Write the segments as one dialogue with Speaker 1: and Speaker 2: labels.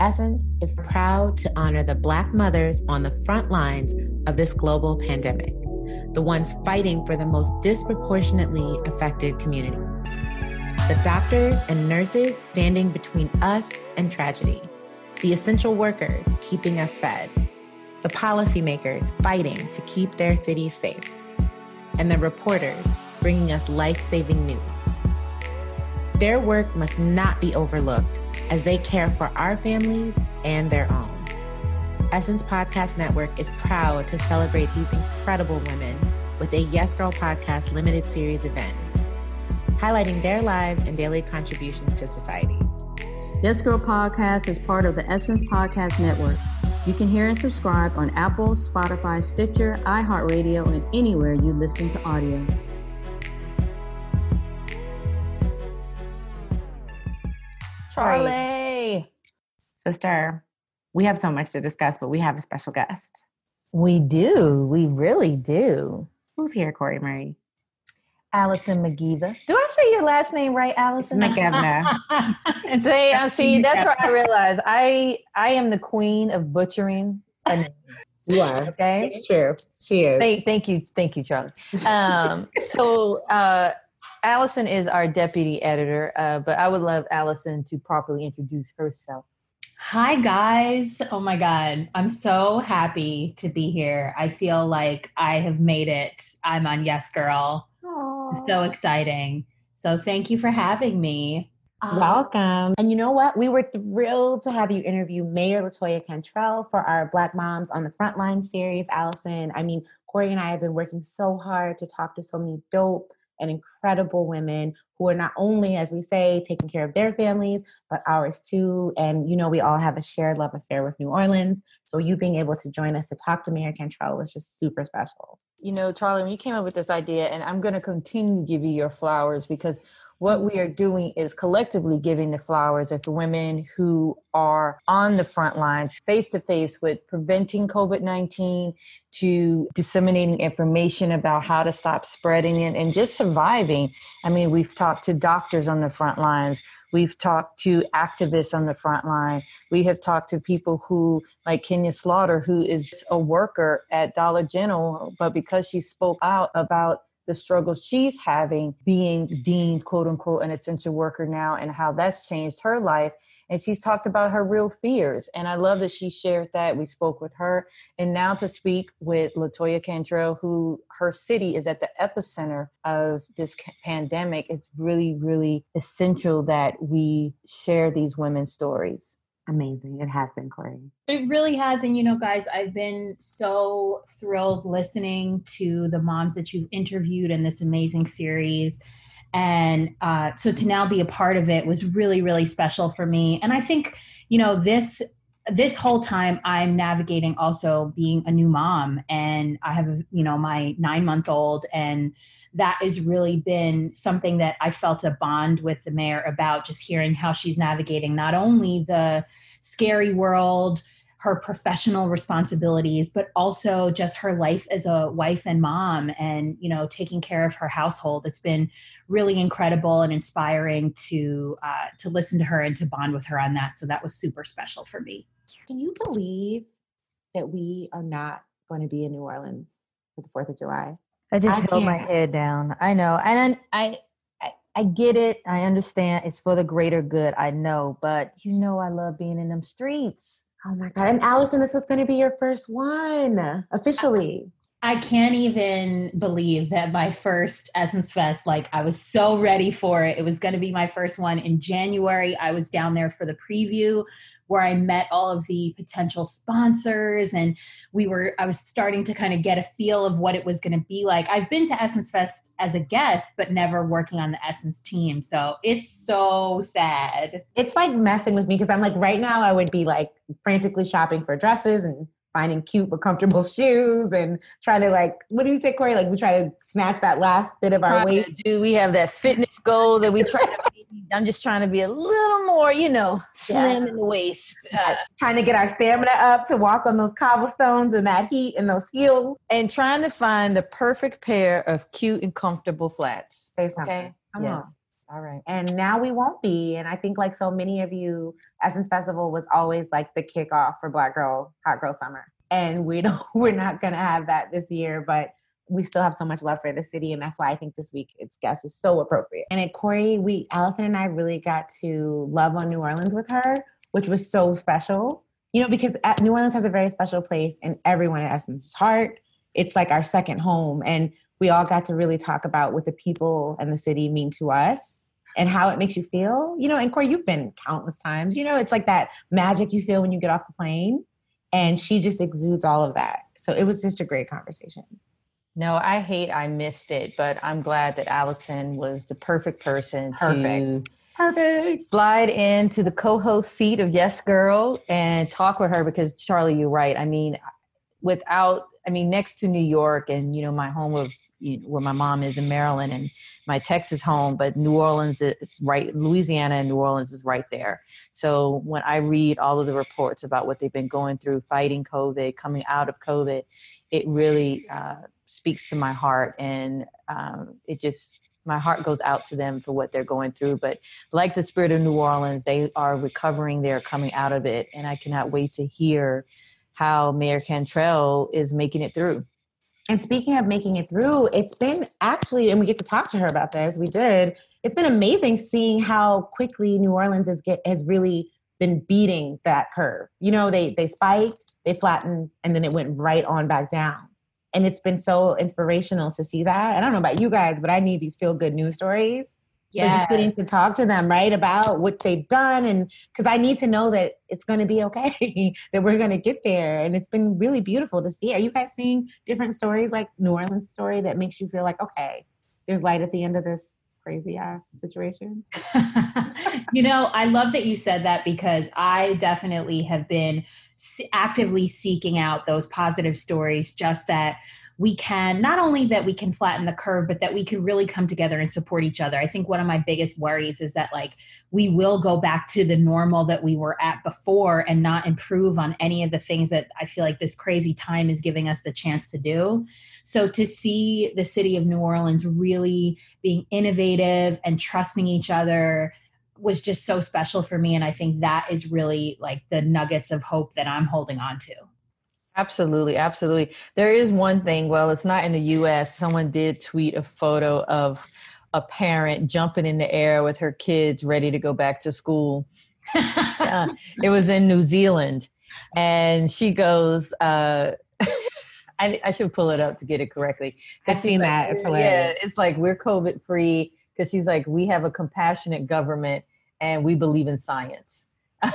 Speaker 1: Essence is proud to honor the Black mothers on the front lines of this global pandemic, the ones fighting for the most disproportionately affected communities. The doctors and nurses standing between us and tragedy, the essential workers keeping us fed, the policymakers fighting to keep their cities safe, and the reporters bringing us life saving news. Their work must not be overlooked as they care for our families and their own. Essence Podcast Network is proud to celebrate these incredible women with a Yes Girl Podcast limited series event, highlighting their lives and daily contributions to society.
Speaker 2: Yes Girl Podcast is part of the Essence Podcast Network. You can hear and subscribe on Apple, Spotify, Stitcher, iHeartRadio, and anywhere you listen to audio.
Speaker 1: Charli. Sister, we have so much to discuss, but we have a special guest.
Speaker 3: We do. We really do.
Speaker 1: Who's here, Cori Murray?
Speaker 3: Allison McGeeva. Do I say your last name right, Allison?
Speaker 1: McGevna.
Speaker 3: See, I'm see. That's what I realize I I am the queen of butchering. A name.
Speaker 1: You are.
Speaker 3: Okay,
Speaker 1: It's true. She is.
Speaker 3: Thank, thank you, thank you, Charli. Um, so uh, Allison is our deputy editor, uh, but I would love Allison to properly introduce herself.
Speaker 4: Hi, guys. Oh my God. I'm so happy to be here. I feel like I have made it. I'm on Yes Girl. It's so exciting. So thank you for having me. Um,
Speaker 1: Welcome. And you know what? We were thrilled to have you interview Mayor Latoya Cantrell for our Black Moms on the Frontline series. Allison, I mean, Cori and I have been working so hard to talk to so many dope and incredible women who are not only, as we say, taking care of their families, but ours too. And you know, we all have a shared love affair with New Orleans. So you being able to join us to talk to Mayor Cantrell was just super special.
Speaker 3: you know, Charli, when you came up with this idea, and I'm going to continue to give you your flowers because what we are doing is collectively giving the flowers of the women who are on the front lines, face to face with preventing COVID 19, to disseminating information about how to stop spreading it and just surviving. I mean, we've talked to doctors on the front lines. We've talked to activists on the front line. We have talked to people who, like Kenya Slaughter, who is a worker at Dollar General, but because she spoke out about the struggle she's having being deemed quote unquote an essential worker now and how that's changed her life. And she's talked about her real fears. And i love that she shared that. We spoke with her. And now to speak with latoya cantrell who her city is at the epicenter of this pandemic. It's really really essential that we share these women's stories
Speaker 1: Amazing. It has been, Cori.
Speaker 4: It really has. And, you know, guys, I've been so thrilled listening to the moms that you've interviewed in this amazing series. And uh, so to now be a part of it was really, really special for me. And I think, you know, this this whole time i'm navigating also being a new mom and i have you know my nine month old and that has really been something that i felt a bond with the mayor about just hearing how she's navigating not only the scary world her professional responsibilities but also just her life as a wife and mom and you know taking care of her household. It's been really incredible and inspiring to uh, to listen to her and to bond with her on that. So that was super special for me
Speaker 1: Can you believe that we are not going to be in New Orleans for the 4th of July?
Speaker 3: I just
Speaker 1: I
Speaker 3: held my
Speaker 1: can't.
Speaker 3: head down. I know, and I, I, I get it. I understand. It's for the greater good. I know, but you know, I love being in them streets.
Speaker 1: Oh my God. And Allison, this was going to be your first one officially.
Speaker 4: I can't even believe that my first Essence Fest, like I was so ready for it. It was going to be my first one in January. I was down there for the preview where I met all of the potential sponsors and we were, I was starting to kind of get a feel of what it was going to be like. I've been to Essence Fest as a guest, but never working on the Essence team. So it's so sad.
Speaker 1: It's like messing with me because I'm like, right now, I would be like frantically shopping for dresses and finding cute but comfortable shoes and trying to like, what do you say, Cori? Like, we try to snatch that last bit of our waist.
Speaker 3: do we have that fitness goal that we try to be, I'm just trying to be a little more, you know, slim in the waist. Uh,
Speaker 1: Trying to get our stamina up to walk on those cobblestones and that heat and those heels.
Speaker 3: and trying to find the perfect pair of cute and comfortable flats.
Speaker 1: Say something.
Speaker 3: Okay.
Speaker 1: Come
Speaker 3: Yes.
Speaker 1: on.
Speaker 3: All right.
Speaker 1: And now we won't be. And I think like so many of you, Essence Festival was always like the kickoff for Black Girl Hot Girl Summer. And we don't we're not gonna have that this year, but we still have so much love for the city, and that's why I think this week its guest is so appropriate. And at Cori, we Allison and I really got to love on New Orleans with her, which was so special. You know, because uh, New Orleans has a very special place in everyone at Essence's heart. It's like our second home, and we all got to really talk about what the people and the city mean to us and how it makes you feel. You know, and Cori, you've been countless times. You know, it's like that magic you feel when you get off the plane, and she just exudes all of that. So it was just a great conversation.
Speaker 3: No, I hate I missed it, but I'm glad that Allison was the perfect person
Speaker 1: perfect.
Speaker 3: to perfect slide into the co-host seat of Yes Girl and talk with her because Charli, you're right. I mean, without I mean, next to New York and you know my home of you know, where my mom is in Maryland and my Texas home, but New Orleans is right. Louisiana and New Orleans is right there. So when I read all of the reports about what they've been going through, fighting COVID, coming out of COVID, it really uh, speaks to my heart, and um, it just my heart goes out to them for what they're going through. But like the spirit of New Orleans, they are recovering. They're coming out of it, and I cannot wait to hear how Mayor Cantrell is making it through.
Speaker 1: And speaking of making it through, it's been actually, and we get to talk to her about this. We did. It's been amazing seeing how quickly New Orleans has get has really been beating that curve. You know, they they spiked, they flattened, and then it went right on back down. And it's been so inspirational to see that. I don't know about you guys, but I need these feel good news stories yeah. So just getting to talk to them, right, about what they've done. And because I need to know that it's going to be okay, that we're going to get there. And it's been really beautiful to see. Are you guys seeing different stories like New Orleans story that makes you feel like, okay, there's light at the end of this crazy ass situation?
Speaker 4: you know, I love that you said that because I definitely have been actively seeking out those positive stories just that we can not only that we can flatten the curve but that we can really come together and support each other. I think one of my biggest worries is that like we will go back to the normal that we were at before and not improve on any of the things that i feel like this crazy time is giving us the chance to do. So to see the city of new orleans really being innovative and trusting each other was just so special for me and i think that is really like the nuggets of hope that i'm holding on to
Speaker 3: Absolutely, absolutely. There is one thing, well, it's not in the US. Someone did tweet a photo of a parent jumping in the air with her kids ready to go back to school. uh, it was in New Zealand. And she goes, uh, I, I, should pull it up to get it correctly.
Speaker 1: I've seen
Speaker 3: like,
Speaker 1: that. It's hilarious.
Speaker 3: Yeah, it's like we're COVID free because she's like, we have a compassionate government and we believe in science.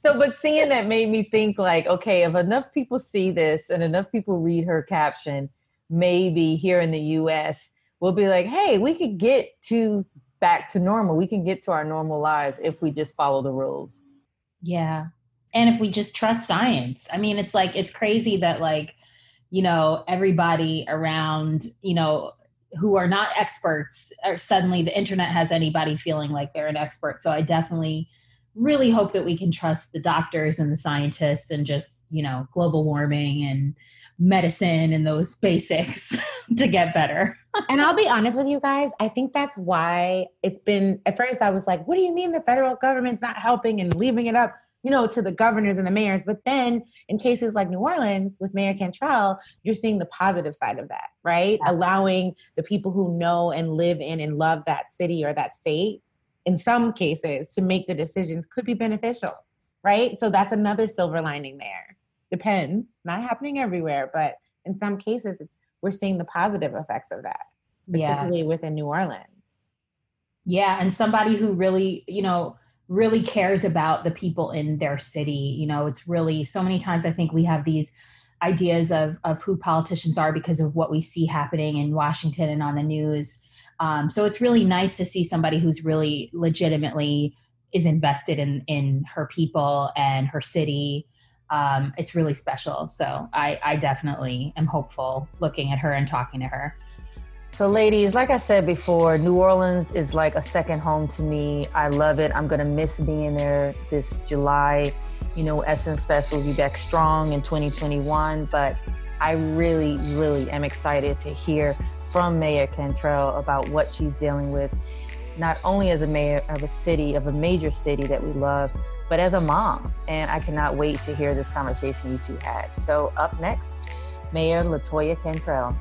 Speaker 3: so, but seeing that made me think like, okay, if enough people see this and enough people read her caption, maybe here in the US, we'll be like, hey, we could get to back to normal. We can get to our normal lives if we just follow the rules.
Speaker 4: Yeah. And if we just trust science. I mean, it's like, it's crazy that, like, you know, everybody around, you know, who are not experts or suddenly the internet has anybody feeling like they're an expert. So i definitely really hope that we can trust the doctors and the scientists and just you know global warming and medicine and those basics to get better.
Speaker 1: And i'll be honest with you guys i think that's why it's been at first i was like what do you mean the federal government's not helping and leaving it up you know, to the governors and the mayors. But then in cases like New Orleans with Mayor Cantrell, you're seeing the positive side of that, right? Allowing the people who know and live in and love that city or that state, in some cases, to make the decisions could be beneficial, right? So that's another silver lining there. Depends, not happening everywhere, but in some cases, it's we're seeing the positive effects of that, particularly yeah. within New Orleans.
Speaker 4: Yeah, and somebody who really, you know, really cares about the people in their city. You know, it's really so many times I think we have these ideas of of who politicians are because of what we see happening in Washington and on the news. Um, so it's really nice to see somebody who's really legitimately is invested in in her people and her city. Um, it's really special. So I, I definitely am hopeful looking at her and talking to her.
Speaker 3: So, ladies, like I said before, New Orleans is like a second home to me. I love it. I'm going to miss being there this July. You know, Essence Fest will be back strong in 2021, but I really, really am excited to hear from Mayor Cantrell about what she's dealing with, not only as a mayor of a city, of a major city that we love, but as a mom. And I cannot wait to hear this conversation you two had. So, up next, Mayor Latoya Cantrell.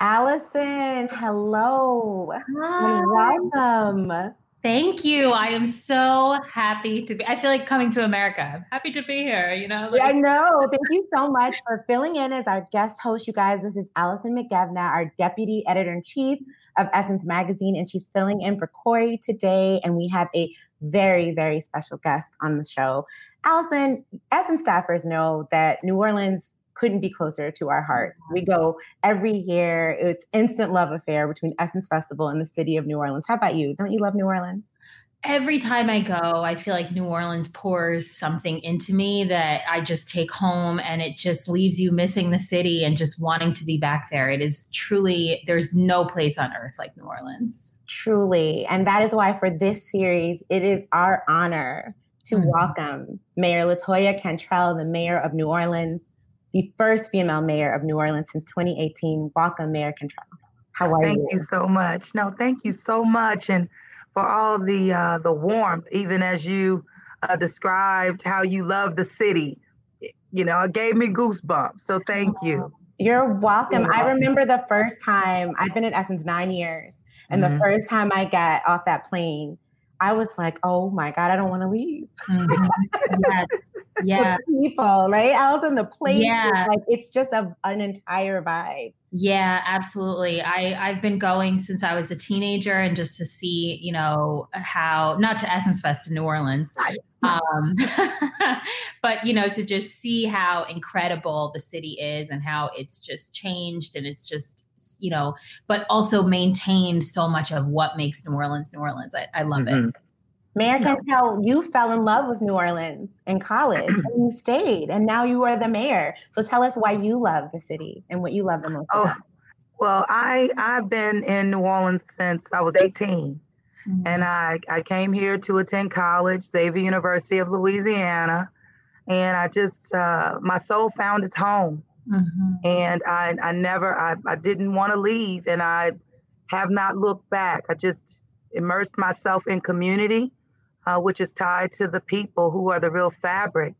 Speaker 1: Allison, hello.
Speaker 4: Hi.
Speaker 1: welcome.
Speaker 4: Thank you. I am so happy to be. I feel like coming to America. I'm happy to be here. You know.
Speaker 1: Like- I know. Thank you so much for filling in as our guest host. You guys, this is Allison McGevna, our deputy editor in chief of Essence Magazine, and she's filling in for Cori today. And we have a very, very special guest on the show. Allison, Essence staffers know that New Orleans couldn't be closer to our hearts. We go every year. It's instant love affair between Essence Festival and the city of New Orleans. How about you? Don't you love New Orleans?
Speaker 4: Every time I go, I feel like New Orleans pours something into me that I just take home and it just leaves you missing the city and just wanting to be back there. It is truly, there's no place on earth like New Orleans.
Speaker 1: Truly. And that is why for this series, it is our honor to mm-hmm. welcome Mayor Latoya Cantrell, the mayor of New Orleans, the first female mayor of New Orleans since 2018. Welcome, Mayor Cantrell. How are
Speaker 5: thank
Speaker 1: you?
Speaker 5: Thank you so much. No, thank you so much, and for all the uh, the warmth, even as you uh, described how you love the city. You know, it gave me goosebumps. So thank you.
Speaker 1: You're welcome. You're welcome. I remember the first time I've been at Essence nine years, and mm-hmm. the first time I got off that plane, I was like, oh my God, I don't want to leave.
Speaker 4: Mm-hmm. yes. Yeah.
Speaker 1: people, right? I was in the place. Yeah. Like it's just a, an entire vibe.
Speaker 4: Yeah, absolutely. I, I've been going since I was a teenager and just to see, you know, how not to Essence Fest in New Orleans. Um, but you know, to just see how incredible the city is and how it's just changed and it's just you know, but also maintained so much of what makes New Orleans New Orleans. I, I love mm-hmm. it.
Speaker 1: Mayor Cantrell, you fell in love with New Orleans in college and you stayed, and now you are the mayor. So tell us why you love the city and what you love the most. Oh,
Speaker 5: well, I I've been in New Orleans since I was 18, mm-hmm. and I I came here to attend college, Xavier University of Louisiana, and I just uh, my soul found its home Mm-hmm. And I, I never, I, I didn't want to leave, and I have not looked back. I just immersed myself in community, uh, which is tied to the people who are the real fabric,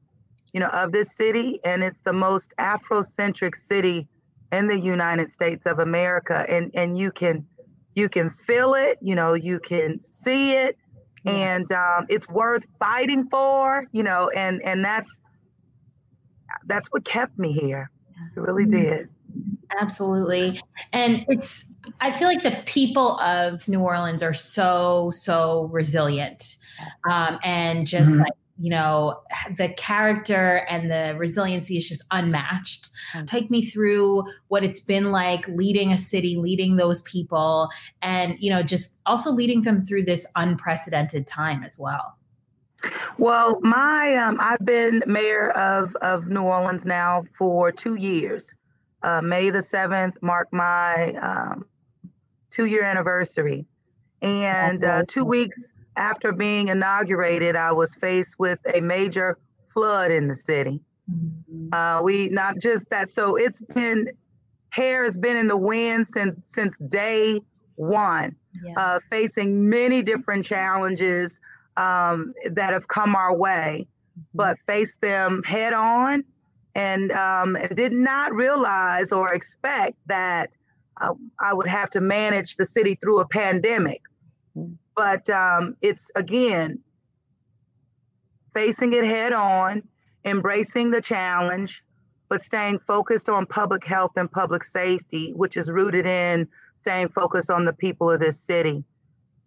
Speaker 5: you know, of this city. And it's the most Afrocentric city in the United States of America, and and you can, you can feel it. You know, you can see it, and um, it's worth fighting for. You know, and and that's that's what kept me here. It really mm-hmm. did.
Speaker 4: Absolutely. And it's, I feel like the people of New Orleans are so, so resilient. Um, and just mm-hmm. like, you know, the character and the resiliency is just unmatched. Mm-hmm. Take me through what it's been like leading a city, leading those people, and, you know, just also leading them through this unprecedented time as well.
Speaker 5: Well, my um, I've been mayor of of New Orleans now for two years. Uh, May the seventh marked my um, two year anniversary, and uh, two weeks after being inaugurated, I was faced with a major flood in the city. Mm-hmm. Uh, we not just that, so it's been hair has been in the wind since since day one, yeah. Uh, facing many different challenges um, that have come our way, mm-hmm. but face them head on and um, did not realize or expect that uh, I would have to manage the city through a pandemic. Mm-hmm. But um, it's again facing it head on, embracing the challenge, but staying focused on public health and public safety, which is rooted in staying focused on the people of this city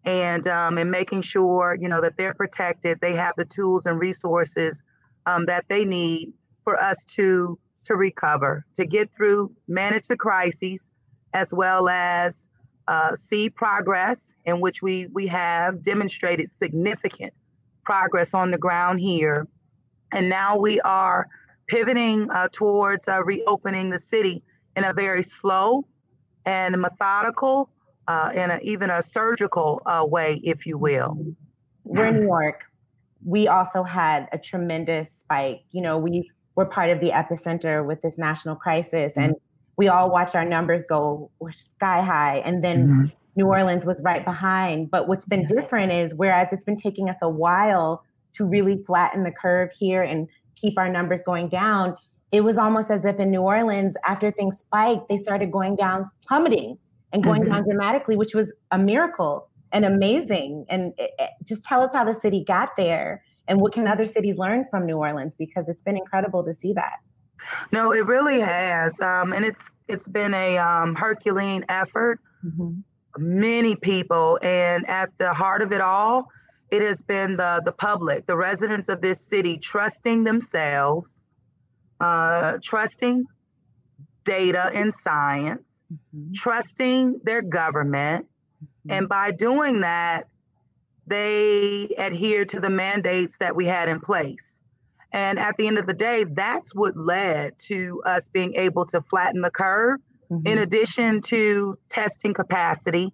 Speaker 5: and um, and making sure you know that they're protected they have the tools and resources um, that they need for us to to recover to get through manage the crises as well as uh, see progress in which we we have demonstrated significant progress on the ground here and now we are pivoting uh, towards uh, reopening the city in a very slow and methodical uh, in a, even a surgical uh, way, if you will.
Speaker 1: we're in New York. We also had a tremendous spike. You know, we were part of the epicenter with this national crisis, and we all watched our numbers go sky high. And then mm-hmm. New Orleans was right behind. But what's been different is whereas it's been taking us a while to really flatten the curve here and keep our numbers going down, it was almost as if in New Orleans, after things spiked, they started going down, plummeting and going mm-hmm. down dramatically, which was a miracle and amazing. And it, it, just tell us how the city got there and what can other cities learn from New Orleans because it's been incredible to see that.
Speaker 5: No, it really has, um, and it's it's been a um, Herculean effort. Mm-hmm. Many people, and at the heart of it all, it has been the the public, the residents of this city, trusting themselves, uh, trusting data and science, mm-hmm. trusting their government, mm-hmm. and by doing that, they adhere to the mandates that we had in place. And at the end of the day, that's what led to us being able to flatten the curve. Mm-hmm. In addition to testing capacity,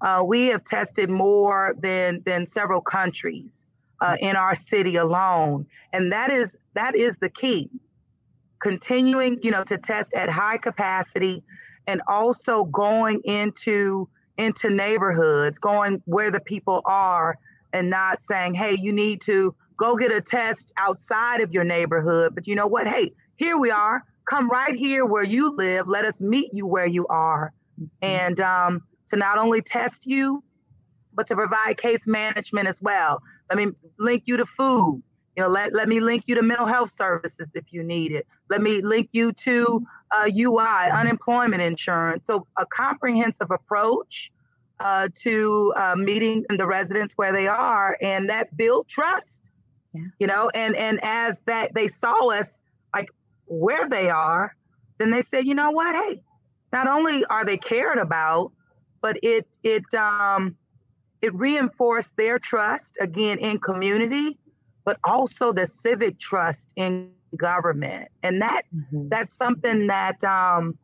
Speaker 5: uh, we have tested more than than several countries uh, in our city alone, and that is that is the key. Continuing, you know, to test at high capacity, and also going into into neighborhoods, going where the people are, and not saying, "Hey, you need to go get a test outside of your neighborhood. But you know what? Hey, here we are. Come right here where you live. Let us meet you where you are. And um, to not only test you, but to provide case management as well. Let me link you to food. You know, let, let me link you to mental health services if you need it. Let me link you to uh, UI, unemployment insurance. So, a comprehensive approach uh, to uh, meeting the residents where they are, and that build trust yeah. you know and and as that they saw us like where they are then they said you know what hey not only are they cared about but it it um it reinforced their trust again in community but also the civic trust in government and that mm-hmm. that's something that um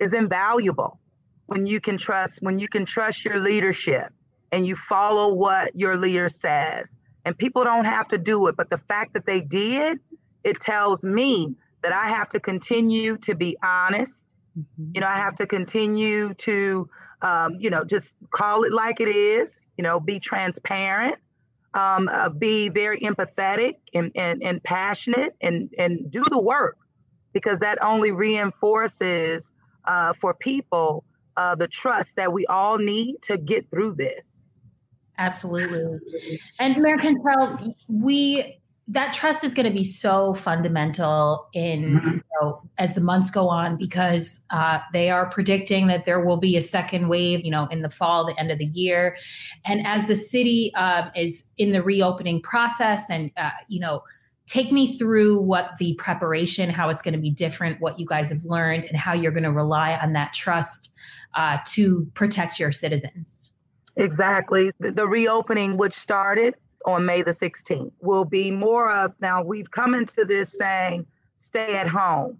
Speaker 5: is invaluable when you can trust when you can trust your leadership and you follow what your leader says and people don't have to do it. But the fact that they did, it tells me that I have to continue to be honest. Mm-hmm. You know, I have to continue to, um, you know, just call it like it is, you know, be transparent, um, uh, be very empathetic and, and, and passionate and, and do the work because that only reinforces uh, for people uh, the trust that we all need to get through this.
Speaker 4: Absolutely. And Mayor Cantrell, we that trust is going to be so fundamental in mm-hmm. you know, as the months go on because uh, they are predicting that there will be a second wave you know in the fall the end of the year and as the city uh, is in the reopening process and uh, you know take me through what the preparation how it's going to be different what you guys have learned and how you're going to rely on that trust uh, to protect your citizens
Speaker 5: Exactly. The, the reopening, which started on May the 16th, will be more of now we've come into this saying stay at home.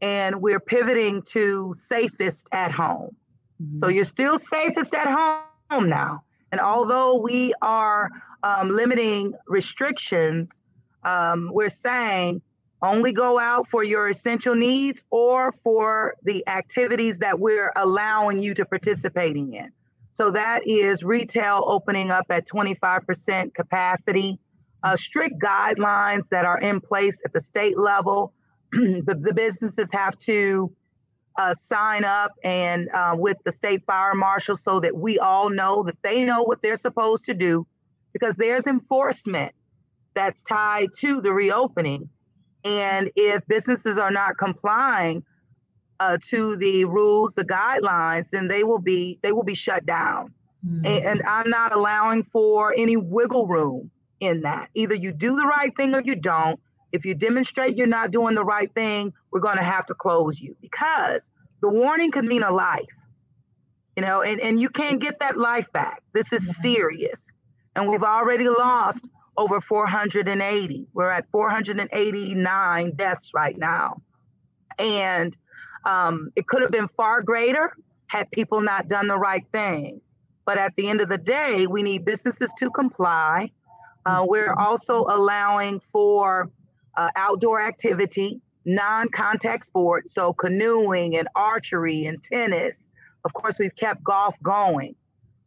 Speaker 5: And we're pivoting to safest at home. Mm-hmm. So you're still safest at home now. And although we are um, limiting restrictions, um, we're saying only go out for your essential needs or for the activities that we're allowing you to participate in. So that is retail opening up at 25% capacity, uh, strict guidelines that are in place at the state level. the, the, businesses have to uh, sign up and uh, with the state fire marshal so that we all know that they know what they're supposed to do because there's enforcement that's tied to the reopening. And if businesses are not complying, uh, to the rules, the guidelines, then they will be they will be shut down. Mm-hmm. And, and I'm not allowing for any wiggle room in that. Either you do the right thing or you don't. If you demonstrate you're not doing the right thing, we're going to have to close you because the warning could mean a life. You know, and, and you can't get that life back. This is mm-hmm. serious. And we've already lost over 480. We're at 489 deaths right now. And um, it could have been far greater had people not done the right thing. But at the end of the day, we need businesses to comply. Uh, we're also allowing for uh, outdoor activity, non contact sports, so canoeing and archery and tennis. Of course, we've kept golf going.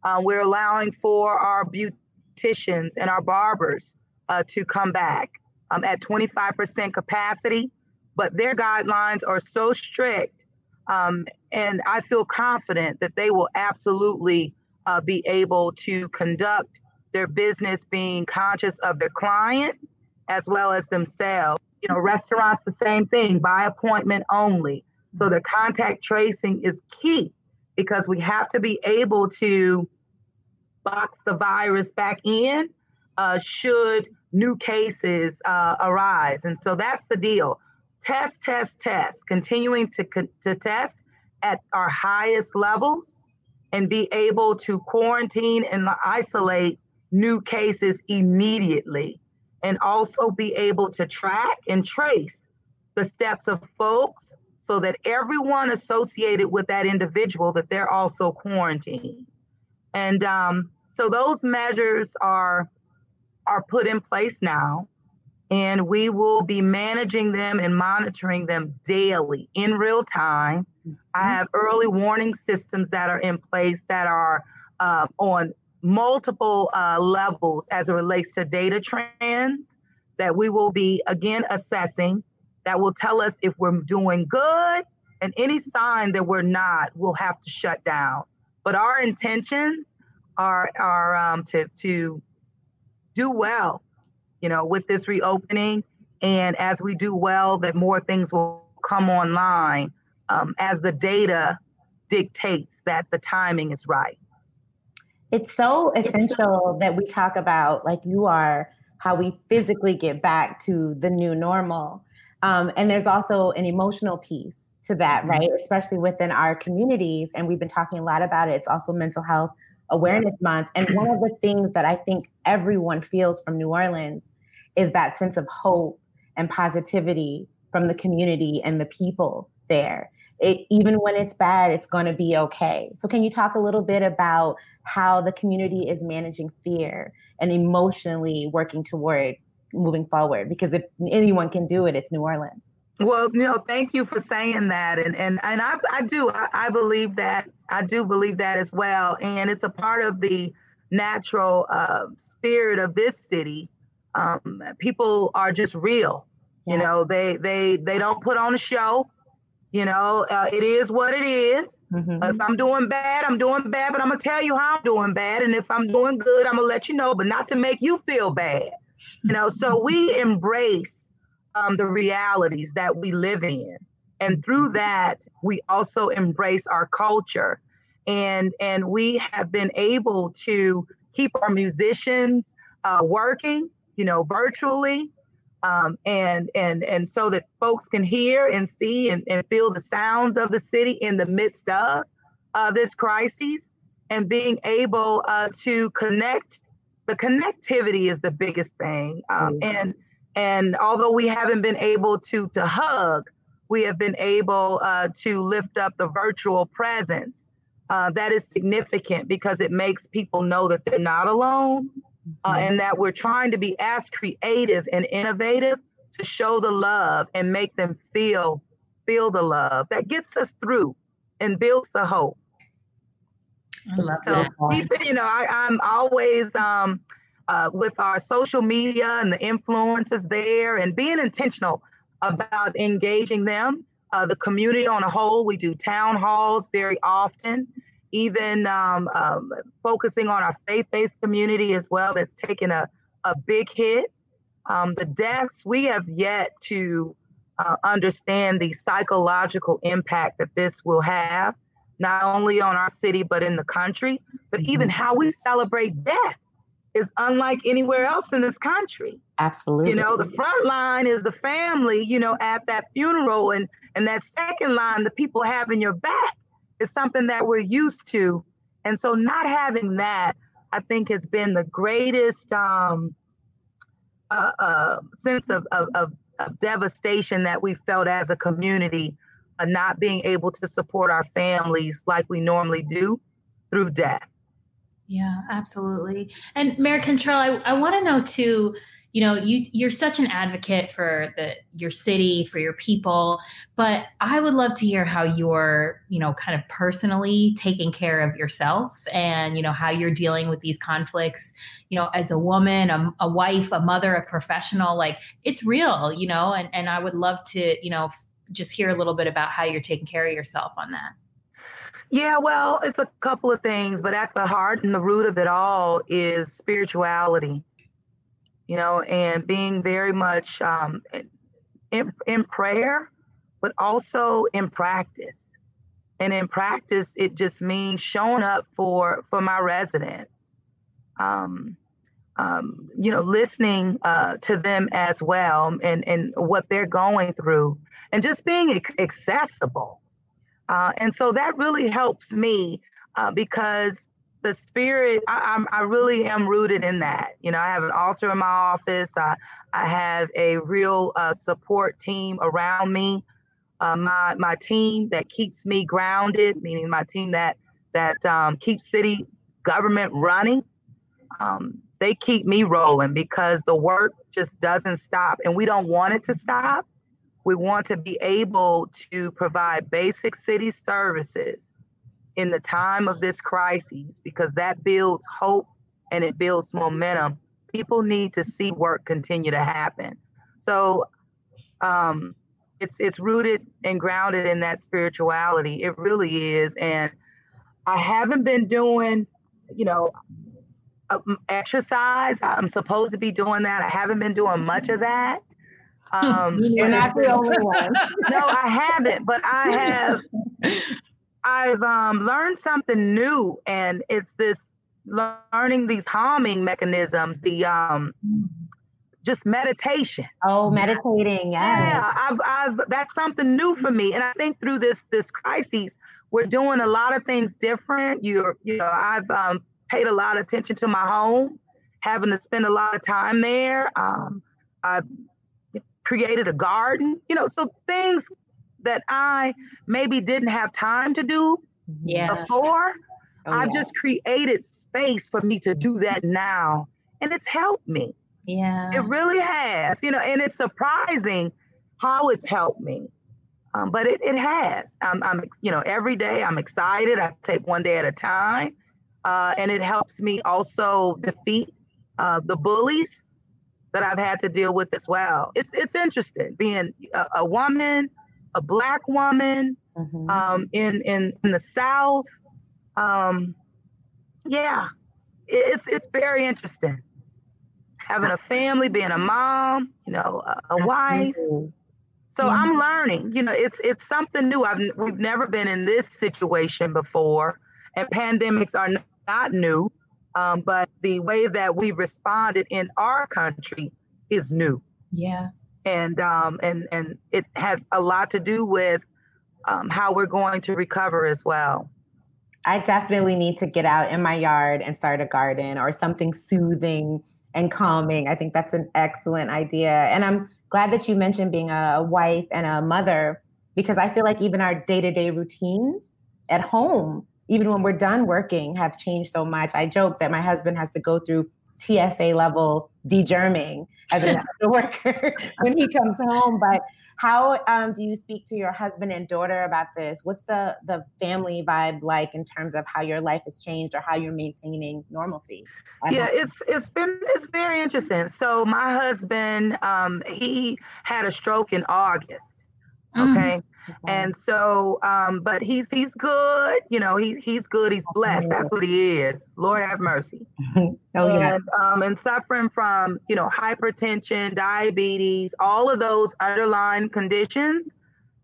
Speaker 5: Uh, we're allowing for our beauticians and our barbers uh, to come back um, at 25% capacity, but their guidelines are so strict. Um, and I feel confident that they will absolutely uh, be able to conduct their business being conscious of their client as well as themselves. You know, restaurants, the same thing, by appointment only. So the contact tracing is key because we have to be able to box the virus back in uh, should new cases uh, arise. And so that's the deal. Test, test, test, continuing to, to test at our highest levels and be able to quarantine and isolate new cases immediately. And also be able to track and trace the steps of folks so that everyone associated with that individual that they're also quarantined. And um, so those measures are are put in place now and we will be managing them and monitoring them daily in real time i mm-hmm. have early warning systems that are in place that are uh, on multiple uh, levels as it relates to data trends that we will be again assessing that will tell us if we're doing good and any sign that we're not we'll have to shut down but our intentions are are um, to to do well you know with this reopening and as we do well that more things will come online um, as the data dictates that the timing is right
Speaker 1: it's so essential that we talk about, like you are, how we physically get back to the new normal. Um, and there's also an emotional piece to that, mm-hmm. right? Especially within our communities. And we've been talking a lot about it. It's also Mental Health Awareness Month. And one of the things that I think everyone feels from New Orleans is that sense of hope and positivity from the community and the people there it, even when it's bad, it's going to be okay. So, can you talk a little bit about how the community is managing fear and emotionally working toward moving forward? Because if anyone can do it, it's New Orleans.
Speaker 5: Well, you know, thank you for saying that, and and and I, I do I, I believe that I do believe that as well, and it's a part of the natural uh, spirit of this city. Um, people are just real, yeah. you know. They they they don't put on a show you know, uh, it is what it is. Mm-hmm. if I'm doing bad, I'm doing bad, but I'm gonna tell you how I'm doing bad. And if I'm doing good, I'm gonna let you know, but not to make you feel bad. You know, so we embrace um, the realities that we live in, and through that, we also embrace our culture, and and we have been able to keep our musicians uh, working, you know, virtually um, and and and so that folks can hear and see and, and feel the sounds of the city in the midst of uh, this crisis. And being able uh, to connect the connectivity is the biggest thing um, mm-hmm. and and although we haven't been able to to hug we have been able uh, to lift up the virtual presence uh, that is significant because it makes people know that they're not alone uh, mm-hmm. and that we're trying to be as creative and innovative to show the love and make them feel feel the love that gets us through and builds the hope. So keep it, you know, I, am always um, uh, with our social media and the influencers there and being intentional about engaging them. Uh, the community on a whole, we do town halls very often even um, um, focusing on our faith-based community as well that's taken a, a big hit um, the deaths we have yet to uh, understand the psychological impact that this will have not only on our city but in the country but mm-hmm. even how we celebrate death is unlike anywhere else in this country
Speaker 1: absolutely
Speaker 5: you know the front line is the family you know at that funeral and and that second line the people having your back is something that we're used to. And so not having that, I think, has been the greatest um, uh, uh, sense of, of, of, of, devastation that we felt as a community, uh, not being able to support our families like we normally do through death.
Speaker 4: Yeah, absolutely. And Mayor Cantrell, I, I want to know too, you know you you're such an advocate for the your city for your people but i would love to hear how you're you know kind of personally taking care of yourself and you know how you're dealing with these conflicts you know as a woman a, a wife a mother a professional like it's real you know and and i would love to you know just hear a little bit about how you're taking care of yourself on that
Speaker 5: yeah, well, it's a couple of things, but at the heart and the root of it all is spirituality you know, and being very much um, in, in prayer, but also in practice. And in practice, it just means showing up for for my residents. Um, um, you know, listening uh, to them as well and, and what they're going through and just being accessible. Uh, and so that really helps me uh, because the spirit I, am I really am rooted in that. You know i have an altar in my office. I i have a real uh, support team around me. Uh, my my team that keeps me grounded meaning my team that that um, keeps city government running um, they keep me rolling because the work just doesn't stop and we don't want it to stop we want to be able to provide basic city services in the time of this crisis because that builds hope and it builds momentum. People need to see work continue to happen. So um, it's it's rooted and grounded in that spirituality. It really is. And I haven't been doing, you know, exercise. I'm supposed to be doing that. I haven't been doing much of that.
Speaker 3: Um, You're not the only one.
Speaker 5: no, I haven't, but I have I've um, learned something new, and it's this learning these calming mechanisms, the um, just meditation.
Speaker 3: Oh, meditating, yeah.
Speaker 5: Yeah, I've, I've that's something new for me, and I think through this this crisis, we're doing a lot of things different. You're, you know, I've um, paid a lot of attention to my home, having to spend a lot of time there. Um, I've created a garden, you know, so things that I maybe didn't have time to do
Speaker 4: yeah.
Speaker 5: before. Oh, I've yeah. just created space for me to do that now. And it's helped me.
Speaker 4: Yeah.
Speaker 5: It really has, you know, and it's surprising how it's helped me. Um, but it, it has. I'm, I'm, you know, every day I'm excited. I take one day at a time. Uh, and it helps me also defeat uh, the bullies that I've had to deal with as well. It's it's interesting being a, a woman a black woman mm-hmm. um, in in in the South. Um, yeah, it's it's very interesting having a family, being a mom, you know, a, a wife. So yeah. I'm learning. You know, it's it's something new. I've we've never been in this situation before, and pandemics are not new. Um, but the way that we responded in our country is new.
Speaker 4: Yeah
Speaker 5: and um, and and it has a lot to do with um, how we're going to recover as well.
Speaker 3: I definitely need to get out in my yard and start a garden or something soothing and calming. I think that's an excellent idea, and I'm glad that you mentioned being a wife and a mother because I feel like even our day to day routines at home, even when we're done working, have changed so much. I joke that my husband has to go through TSA level degerming as an worker when he comes home. But how um, do you speak to your husband and daughter about this? What's the the family vibe like in terms of how your life has changed or how you're maintaining normalcy?
Speaker 5: Yeah, it's it's been it's very interesting. So my husband, um, he had a stroke in August. Mm. Okay. Mm. And so, um, but he's he's good. You know, he he's good. He's blessed. That's what he is. Lord have mercy.
Speaker 3: oh yeah.
Speaker 5: And, um, and suffering from you know hypertension, diabetes, all of those underlying conditions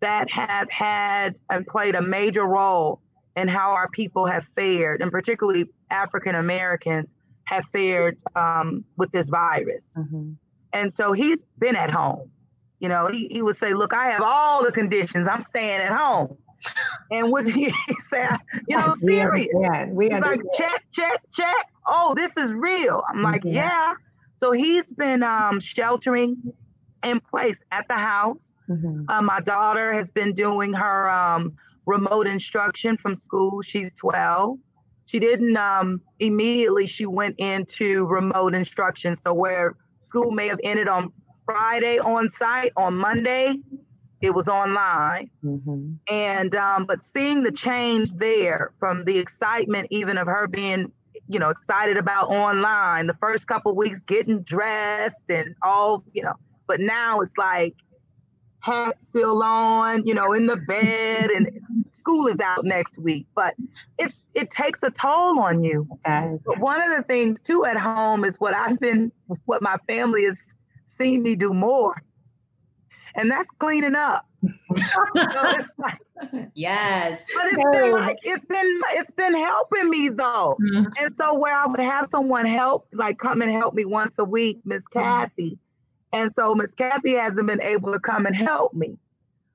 Speaker 5: that have had and played a major role in how our people have fared, and particularly African Americans have fared um, with this virus. Mm-hmm. And so he's been at home. You know, he, he would say, Look, I have all the conditions. I'm staying at home. And what he say, you know, serious. We he's like, check, check, check. Oh, this is real. I'm like, mm-hmm. yeah. So he's been um, sheltering in place at the house. Mm-hmm. Uh, my daughter has been doing her um, remote instruction from school. She's 12. she didn't um, immediately. She went into remote instruction. So where school may have ended on Friday on site, on Monday, it was online. Mm-hmm. And um, but seeing the change there from the excitement, even of her being, you know, excited about online, the first couple weeks getting dressed and all, you know, but now it's like hat still on, you know, in the bed, and school is out next week. But it's it takes a toll on you. But one of the things too at home is what I've been, what my family has seen me do more, and that's cleaning up. so
Speaker 4: like, yes,
Speaker 5: but it's been like it's been it's been helping me though, mm-hmm. and so where I would have someone help, like come and help me once a week, Miss Kathy and so Miss Kathy hasn't been able to come and help me.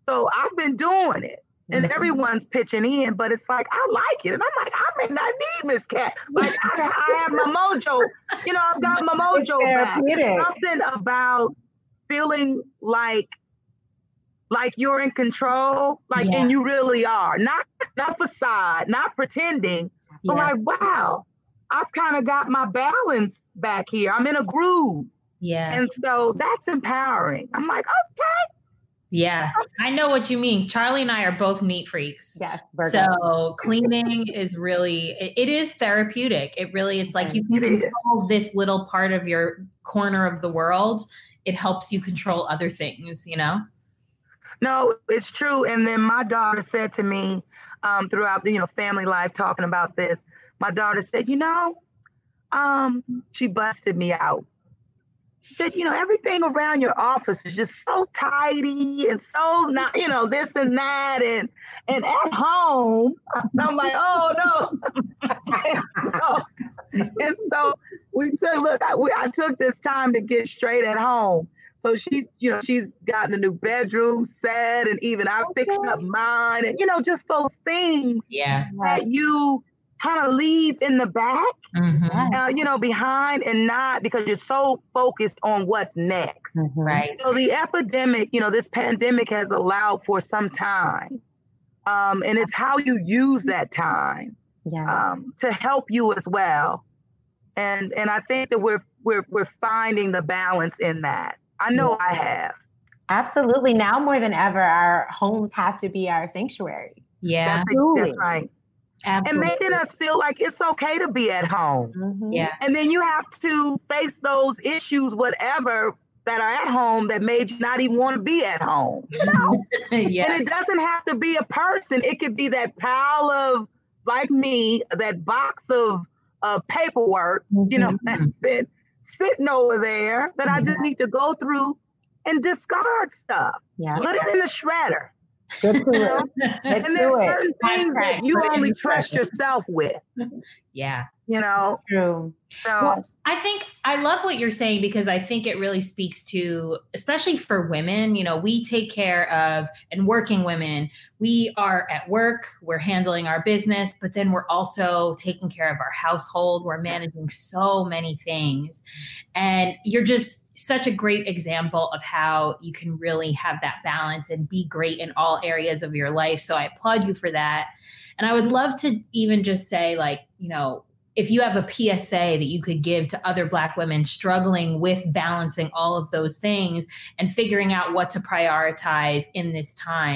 Speaker 5: So I've been doing it. And mm-hmm. everyone's pitching in, but it's like I like it, and I'm like I may not need Miss Cat. Like I, I, have my mojo, you know, I've got my mojo back. Something about feeling like like you're in control, like yeah. and you really are. Not not facade, not pretending, but yeah. like wow, I've kind of got my balance back here. I'm in a groove.
Speaker 4: Yeah.
Speaker 5: And so that's empowering. I'm like, okay.
Speaker 4: Yeah, I know what you mean. Charli and I are both neat freaks.
Speaker 3: Yes.
Speaker 4: So cleaning is really it, it is therapeutic. It really it's like you can control this little part of your corner of the world. It helps you control other things, you know?
Speaker 5: No, it's true. And then my daughter said to me um, throughout the you know family life talking about this. My daughter said, you know, um, she busted me out that you know everything around your office is just so tidy and so not you know this and that. And and at home i'm like oh no. And, so, and so we took look I, we, I took this time to get straight at home. So she you know she's gotten a new bedroom set and even i okay. fixed up mine and you know just those things
Speaker 4: yeah.
Speaker 5: that you kind of leave in the back, mm-hmm. uh, you know, behind and not because you're so focused on what's next.
Speaker 4: Mm-hmm. Right.
Speaker 5: So the epidemic, you know, this pandemic has allowed for some time. Um, and it's how you use that time yeah. um, to help you as well. And and I think that we're we're we're finding the balance in that. I know yeah. I have.
Speaker 1: Absolutely. Now more than ever, our homes have to be our sanctuary.
Speaker 4: Yeah,
Speaker 5: that's, that's right. Absolutely. and making us feel like it's okay to be at home.
Speaker 4: Mm-hmm. Yeah.
Speaker 5: And then you have to face those issues, whatever that are at home that made you not even want to be at home. You know? yes. And it doesn't have to be a person. It could be that pile of like me, that box of uh, paperwork, mm-hmm. you know, mm-hmm. that's been sitting over there that mm-hmm. I just need to go through and discard stuff. Yeah. Put it in the shredder.
Speaker 1: Good to
Speaker 5: and there's certain things that you only trust yourself with.
Speaker 4: Yeah.
Speaker 5: You know?
Speaker 1: True.
Speaker 5: So well,
Speaker 4: I think I love what you're saying because I think it really speaks to, especially for women, you know, we take care of, and working women, we are at work, we're handling our business, but then we're also taking care of our household, we're managing so many things. And you're just, such a great example of how you can really have that balance and be great in all areas of your life. So I applaud you for that. And I would love to even just say, like, you know, if you have a PSA that you could give to other Black women struggling with balancing all of those things and figuring out what to prioritize in this time.